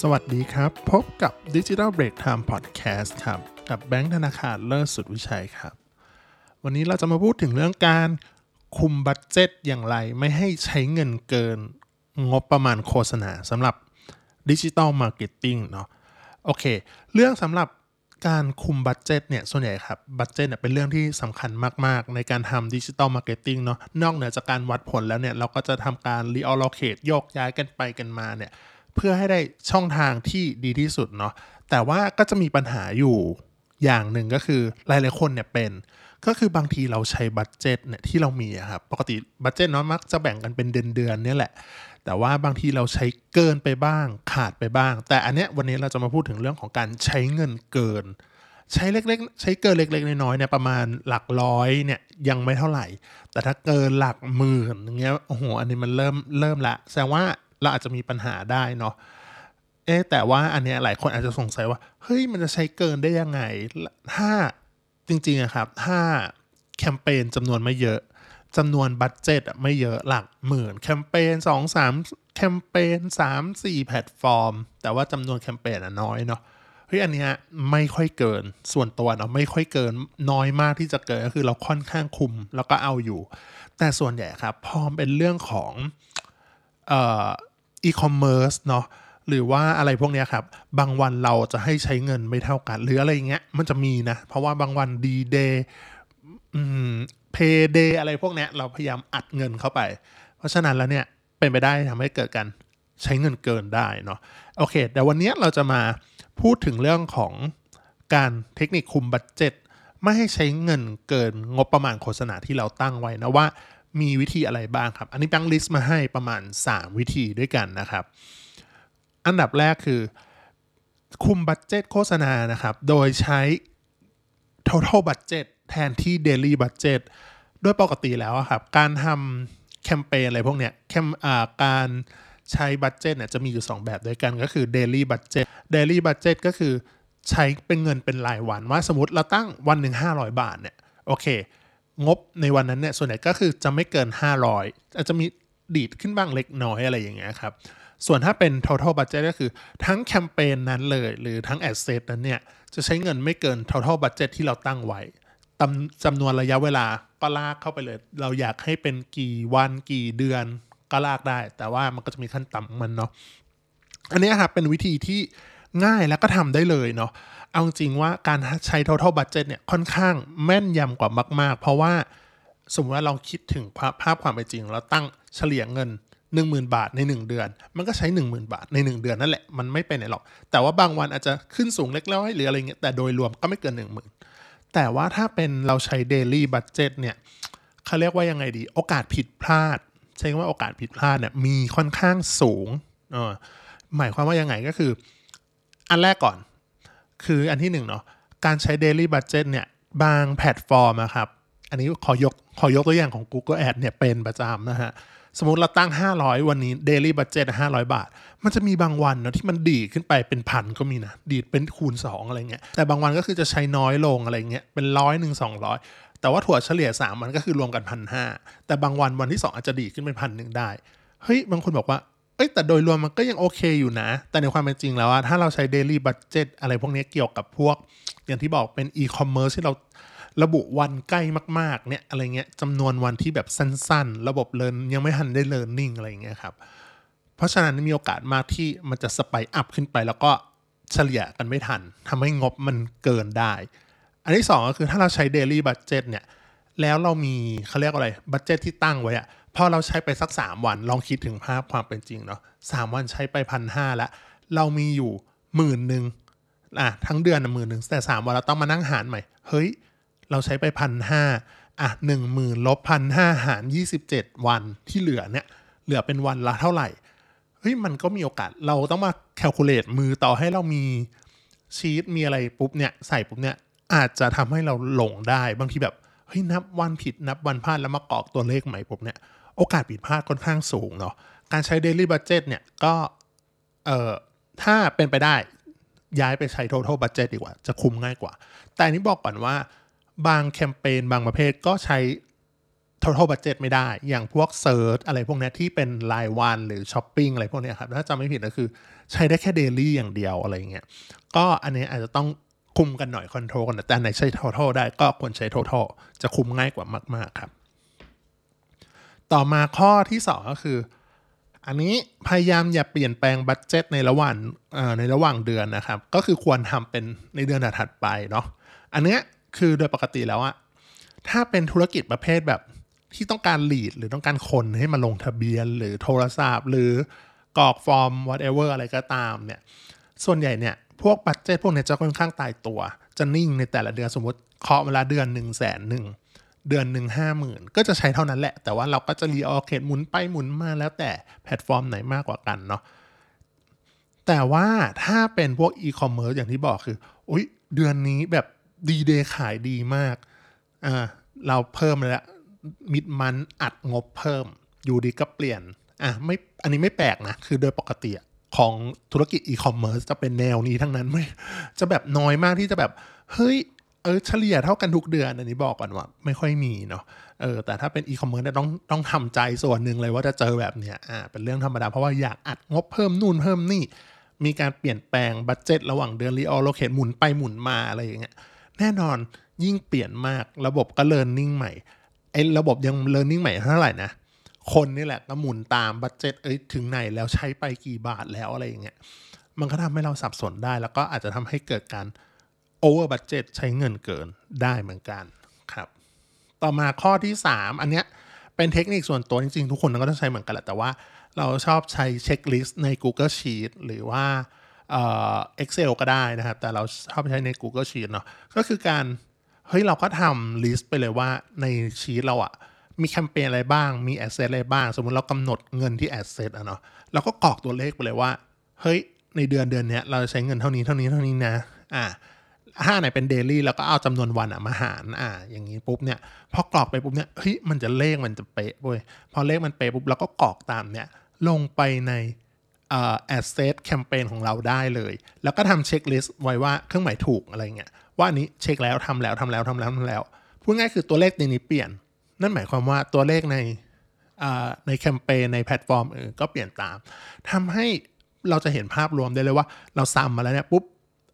สวัสดีครับ พบกับ Digital Break Time Podcast ครับ กับแบงค์ธนาคารเลิศสุดวิชัยครับ วันนี้เราจะมาพูดถึงเรื่องการคุม budget อย่างไร ไม่ให้ใช้เงินเกินงบประมาณโฆษณาสำหรับดิจิ t a ลมาร์เก็ตติ้งเนาะโอเค เรื่องสำหรับการคุม budget เนี่ยส่วนใหญ่ครับ budget เนี่ยเป็นเรื่องที่สำคัญมาก ๆ ในการทำดิจิ t a ลมาร์เก็ตติ้งเนาะนอกเหนือจากการวัดผลแล้วเนี่ย เราก็จะทำการ reallocate โยกย้ายกันไปกันมาเนี่ย เพื่อให้ได้ช่องทางที่ดีที่สุดเนาะแต่ว่าก็จะมีปัญหาอยู่อย่างหนึ่งก็คือหลายๆคนเนี่ยเป็นก็คือบางทีเราใช้ budget เนี่ยที่เรามีครับปกติ budget เนาะมักจะแบ่งกันเป็นเดือนๆเนี่ยแหละ แต่ว่าบางทีเราใช้เกินไปบ้าง ขาดไปบ้าง แต่อันเนี้ยวันนี้เราจะมาพูดถึงเรื่องของการใช้เงินเกิน ใช้เล็กๆ ใช้เกินเล็ก ๆ น้อยๆเนี่ยประมาณหลักร้อยเนี่ยยังไม่เท่าไหร่ แต่ถ้าเกินหลักหมื่นอย่างเงี้ยโอ้โหอันนี้มันเริ่มเริ่มละแสดงว่า เราอาจจะมีปัญหาได้เนาะเอ๊แต่ว่าอันเนี้ยหลายคนอาจจะสงสัยว่า เฮ้ยมันจะใช้เกินได้ยังไง ถ้าจริงๆอะครับ ถ้าแคมเปญจำนวนไม่เยอะจำนวน budget ไม่เยอะหลักหมื่น แคมเปญ2 3แคมเปญ3 4 แพลตฟอร์ม แต่ว่าจำนวนแคมเปญอะน้อยเนาะเฮ้ยอันเนี้ยไม่ค่อยเกินส่วนตัวเนาะไม่ค่อยเกินน้อยมากที่จะเกินก็คือเราค่อนข้างคุมแล้วก็เอาอยู่ แต่ส่วนใหญ่ครับพอเป็นเรื่องของเอ่อ อีคอมเมิร์ซเนาะหรือว่าอะไรพวกเนี้ยครับ บางวันเราจะให้ใช้เงินไม่เท่ากัน หรืออะไรเงี้ยมันจะมีนะ เพราะว่าบางวัน D-Day payday อะไรพวกเนี้ยเราพยายามอัดเงินเข้าไป เพราะฉะนั้นแล้วเนี่ยเป็นไปได้ทำให้เกิดการใช้เงินเกินได้เนาะโอเค แต่วันนี้เราจะมาพูดถึงเรื่องของการเทคนิคคุม budgetไม่ให้ใช้เงินเกินงบประมาณโฆษณาที่เราตั้งไว้นะว่า มีวิธีอะไรบ้างครับ อันนี้ตั้ง list มาให้ประมาณ 3 วิธีด้วยกันนะครับ อันดับแรกคือ คุม budget โฆษณานะครับ โดยใช้ total budget แทนที่ daily budget โดยปกติแล้วครับ การทำแคมเปญอะไรพวกเนี้ยแคมการใช้ budget เนี่ยจะมีอยู่ 2 แบบด้วยกันก็คือ daily budget daily budget ก็คือใช้เป็นเงินเป็นรายวันว่าสมมติเราตั้งวันหนึ่ง500 บาทเนี่ยโอเค งบในวันนั้นเนี่ยส่วนใหญ่ก็คือจะไม่เกิน 500 อาจจะมีดีดขึ้นบ้างเล็กน้อยอะไรอย่างเงี้ยครับส่วนถ้าเป็น total budget ก็คือทั้งแคมเปญนั้นเลย หรือทั้ง asset นั้นเนี่ย จะใช้เงินไม่เกิน total budget ที่เราตั้งไว้จำนวนระยะเวลาก็ลากเข้าไปเลย เราอยากให้เป็นกี่วันกี่เดือนก็ลากได้ แต่ว่ามันก็จะมีขั้นต่ำมันเนาะอันนี้ครับเป็นวิธีที่ ง่ายแล้วก็ทำได้เลยเนาะเอาจริงว่าการใช้ total budget เนี่ยค่อนข้างแม่นยำกว่ามาก ๆ เพราะว่าสมมติว่าเราคิดถึงภาพความเป็นจริงเราตั้งเฉลี่ยเงิน 10,000 บาทใน 1 เดือน มันก็ใช้ 10,000 บาทใน 1 เดือนนั่นแหละ มันไม่ไปไหนหรอก แต่ว่าบางวันอาจจะขึ้นสูงเล็กน้อยหรืออะไรเงี้ยแต่โดยรวมก็ไม่เกิน 10,000 แต่ว่าถ้าเป็นเราใช้ daily budget เนี่ยเขาเรียกว่ายังไงดีโอกาสผิดพลาด ใช้ว่าโอกาสผิดพลาดเนี่ยมีค่อนข้างสูงเออหมายความว่ายังไงก็คือ อันแรกก่อน คืออันที่หนึ่งเนาะการใช้ daily budget เนี่ย บางแพลตฟอร์มอะครับ อันนี้ขอยกขอยกตัวอย่างของ Google Ad เนี่ยเป็นประจำนะฮะ สมมติเราตั้ง 500 วันนี้ daily budget 500 บาท มันจะมีบางวันเนาะที่มันดีดขึ้นไปเป็นพันก็มีนะ ดีดเป็นคูณ 2 อะไรเงี้ย แต่บางวันก็คือจะใช้น้อยลงอะไรเงี้ย เป็นร้อยหนึ่งสองร้อยแต่ว่าถั่วเฉลี่ย3มันก็คือรวมกันพันห้าแต่บางวันวันที่ 2 อาจจะดีขึ้นเป็นพันหนึ่งได้ เฮ้ย บางคนบอกว่า เอ้ยแต่โดยรวมมันก็ยังโอเคอยู่นะ แต่ในความเป็นจริงแล้วอะถ้าเราใช้ daily budget อะไรพวกนี้เกี่ยวกับพวก อย่างที่บอกเป็น e-commerce ที่เราระบุวันใกล้มากๆ เนี่ยอะไรเงี้ยจำนวนวันที่แบบสั้นๆ ระบบเรียนยังไม่ทันได้ learning อะไรเงี้ยครับเพราะฉะนั้นมีโอกาสมากที่มันจะสไปอัพขึ้นไป แล้วก็เฉลี่ยกันไม่ทันทำให้งบมันเกินได้ อันที่สองก็คือถ้าเราใช้ daily budget เนี่ยแล้วเรามีเขาเรียกอะไรบัตเจตที่ตั้งไว้อะ พอเราใช้ไปสัก 3 วัน ลองคิดถึงภาพความเป็นจริงเนาะสามวันใช้ไปพันห้าล้วเรามีอยู่หมื่นหนึ่งอะทั้งเดือนหมื่นหนึ่งแต่ 3 วันเราต้องมานั่งหารใหม่ เฮ้ย เราใช้ไปพันห้าอะหนึ่งหมื่นลบพันห้าหารยี่สิบเจ็ดวันที่เหลือเนี่ย เหลือเป็นวันละเท่าไหร่เฮ้ยมันก็มีโอกาสเราต้องมาแคลคูลเลตมือต่อให้เรามีชีตมีอะไรปุ๊บเนี่ยใส่ปุ๊บเนี่ยอาจจะทำให้เราหลงได้บางทีแบบเฮ้ยนับวันผิดนับวันพลาดแล้วมากรอกตัวเลขใหม่ปุ๊บเนี่ย โอกาสผิดพลาดค่อนข้างสูงเนาะการใช้ daily budget เนี่ยก็เอ่อถ้าเป็นไปได้ย้ายไปใช้ total budget ดีกว่า จะคุมง่ายกว่า แต่อันนี้บอกก่อนว่าบางแคมเปญบางประเภทก็ใช้ total budget ไม่ได้ อย่างพวก search อะไรพวกนี้ที่เป็นรายวันหรือช้อปปิ้งอะไรพวกนี้ครับ ถ้าจำไม่ผิดก็คือใช้ได้แค่ daily อย่างเดียวอะไรเงี้ย ก็อันนี้อาจจะต้องคุมกันหน่อย control กัน แต่ไหนใช้ total ได้ก็ควรใช้ total จะคุมง่ายกว่ามาก ๆ ครับ ต่อมาข้อที่ 2 ก็คือ อันนี้พยายามอย่าเปลี่ยนแปลง budget ในระหว่างในระหว่างเดือนนะครับ ก็คือควรทำเป็นในเดือนถัดไปเนาะอันเนี้ยคือโดยปกติแล้วอะถ้าเป็นธุรกิจประเภทแบบที่ต้องการ lead หรือต้องการคนให้มาลงทะเบียนหรือโทรศัพท์ หรือกรอกฟอร์ม whatever อะไรก็ตามเนี่ยส่วนใหญ่เนี่ยพวก budget พวกเนี้ยจะค่อนข้างตายตัว จะนิ่งในแต่ละเดือนสมมติเคาะเวลาเดือนหนึ่งแสนหนึ่ง เดือนหนึ่งห้าหมื่นก็จะใช้เท่านั้นแหละ แต่ว่าเราก็จะ reallocate หมุนไปหมุนมาแล้วแต่แพลตฟอร์มไหนมากกว่ากันเนาะแต่ว่าถ้าเป็นพวกอีคอมเมิร์ซอย่างที่บอกคืออุ้ยเดือนนี้แบบดีเดย์ขายดีมากอ่าเราเพิ่มแล้ว mid month อัดงบเพิ่ม อยู่ดีก็เปลี่ยนอะไม่อันนี้ไม่แปลกนะ คือโดยปกติของธุรกิจอีคอมเมิร์ซจะเป็นแนวนี้ทั้งนั้นไม่จะแบบน้อยมากที่จะแบบ เฮ้ย เออเฉลี่ยเท่ากันทุกเดือน อันนี้บอกก่อนว่า ไม่ค่อยมีเนาะเออแต่ถ้าเป็นอีคอมเมิร์ซเนี่ยต้องต้องทำใจส่วนหนึ่งเลยว่าจะเจอแบบเนี้ยอ่าเป็นเรื่องธรรมดา เพราะว่าอยากอัดงบเพิ่มนู่นเพิ่มนี่ มีการเปลี่ยนแปลง budget ระหว่างเดือน reallocate หมุนไปหมุนมาอะไรอย่างเงี้ยแน่นอนยิ่งเปลี่ยนมากระบบก็ learning ใหม่ไอ้ระบบยัง learning ใหม่เท่าไหร่นะคนนี่แหละก็หมุนตาม budget เอ้ยถึงไหนแล้วใช้ไปกี่บาทแล้วอะไรอย่างเงี้ยมันก็ทำให้เราสับสนได้แล้วก็อาจจะทำให้เกิดการ over budget ใช้เงินเกินได้เหมือนกันครับ ต่อมาข้อที่ 3 อันเนี้ยเป็นเทคนิคส่วนตัวจริงๆ ทุกคนก็ต้องใช้เหมือนกันแหละแต่ว่าเราชอบใช้ checklist ใน Google Sheet หรือว่าเอ่อ Excel ก็ได้นะครับ แต่เราชอบใช้ใน Google Sheet เนาะก็คือการเฮ้ยเราก็ทำ list ไปเลยว่าในชีตเราอะมีแคมเปญอะไรบ้าง มี ad set อะไรบ้าง สมมติเรากำหนดเงินที่ ad set อะเนาะเราก็กรอกตัวเลขไปเลยว่า เฮ้ย ในเดือนเดือนเนี้ยเราใช้เงินเท่านี้เท่านี้เท่านี้นะ อ่า ถ้าไหนเป็น daily แล้วก็เอาจำนวนวันอะมาหารอ่า อย่างนี้ปุ๊บเนี่ยพอกรอกไปปุ๊บเนี่ยเฮ้ยมันจะเลขมันจะเป๊ะเว้ยพอเลขมันเป๊ะปุ๊บเราก็กรอกตามเนี่ยลงไปใน ad set แคมเปญของเราได้เลย แล้วก็ทำ checklist ไว้ว่าเครื่องหมายถูกอะไรเงี้ยว่านี้เช็คแล้วทำแล้วทำแล้วทำแล้วทำแล้วพูดง่ายคือตัวเลขในนี้เปลี่ยน นั่นหมายความว่าตัวเลขในในแคมเปญในแพลตฟอร์มอื่นก็เปลี่ยนตามทำให้เราจะเห็นภาพรวมได้เลยว่า เราซ้ำมาแล้วเนี่ยปุ๊บ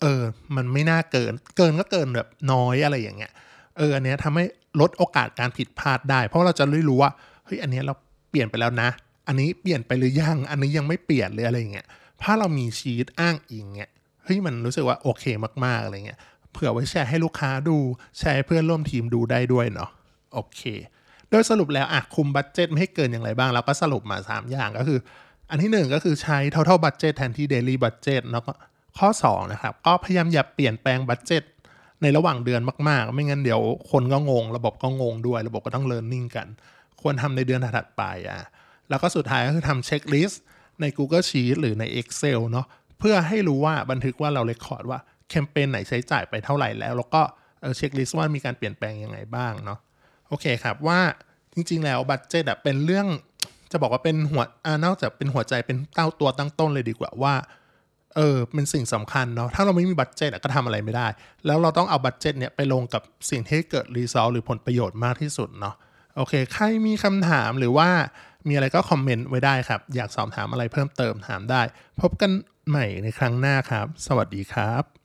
เออ มันไม่น่าเกิน เกินก็เกินแบบน้อยอะไรอย่างเงี้ย เออ อันเนี้ยทำให้ลดโอกาสการผิดพลาดได้ เพราะเราจะได้รู้ว่า เฮ้ย อันเนี้ยเราเปลี่ยนไปแล้วนะ อันนี้เปลี่ยนไปหรือยัง อันนี้ยังไม่เปลี่ยนเลยอะไรอย่างเงี้ย ถ้าเรามีชีตอ้างอิงเงี้ย เฮ้ย มันรู้สึกว่าโอเคมากๆอะไรเงี้ย เผื่อไว้แชร์ให้ลูกค้าดู แชร์ให้เพื่อนร่วมทีมดูได้ด้วยเนาะ โอเค โดยสรุปแล้วอะคุมบัตเจ็ตไม่ให้เกินอย่างไรบ้าง เราก็สรุปมา 3 อย่างก็คือ อันที่1ก็คือใช้ total budget แทนที่ daily budget แล้วก็ ข้อ2นะครับก็พยายามอย่าเปลี่ยนแปลง budget ในระหว่างเดือนมาก ๆ ไม่งั้นเดี๋ยวคนก็งง ระบบก็งงด้วย ระบบก็ต้องเรียนรู้กัน ควรทำในเดือนถัดไปอะแล้วก็สุดท้ายก็คือทำ checklist ใน Google Sheet หรือใน Excel เนาะเพื่อให้รู้ว่าบันทึกว่าเรา record ว่าแคมเปญไหนใช้จ่ายไปเท่าไหร่แล้ว แล้วก็ checklist ว่ามีการเปลี่ยนแปลงยังไงบ้างเนาะโอเคครับว่าจริง ๆ แล้ว budget เป็นเรื่องจะบอกว่าเป็นหัวอ่านอกจากเป็นหัวใจเป็นเต้าตัวตั้งต้นเลยดีกว่าว่า เออเป็นสิ่งสำคัญเนาะถ้าเราไม่มี budget ก็ทำอะไรไม่ได้ แล้วเราต้องเอา budget เนี่ยไปลงกับสิ่งที่เกิด result หรือผลประโยชน์มากที่สุดเนาะโอเค ใครมีคำถามหรือว่ามีอะไรก็คอมเมนต์ไว้ได้ครับ อยากสอบถามอะไรเพิ่มเติมถามได้ พบกันใหม่ในครั้งหน้าครับ สวัสดีครับ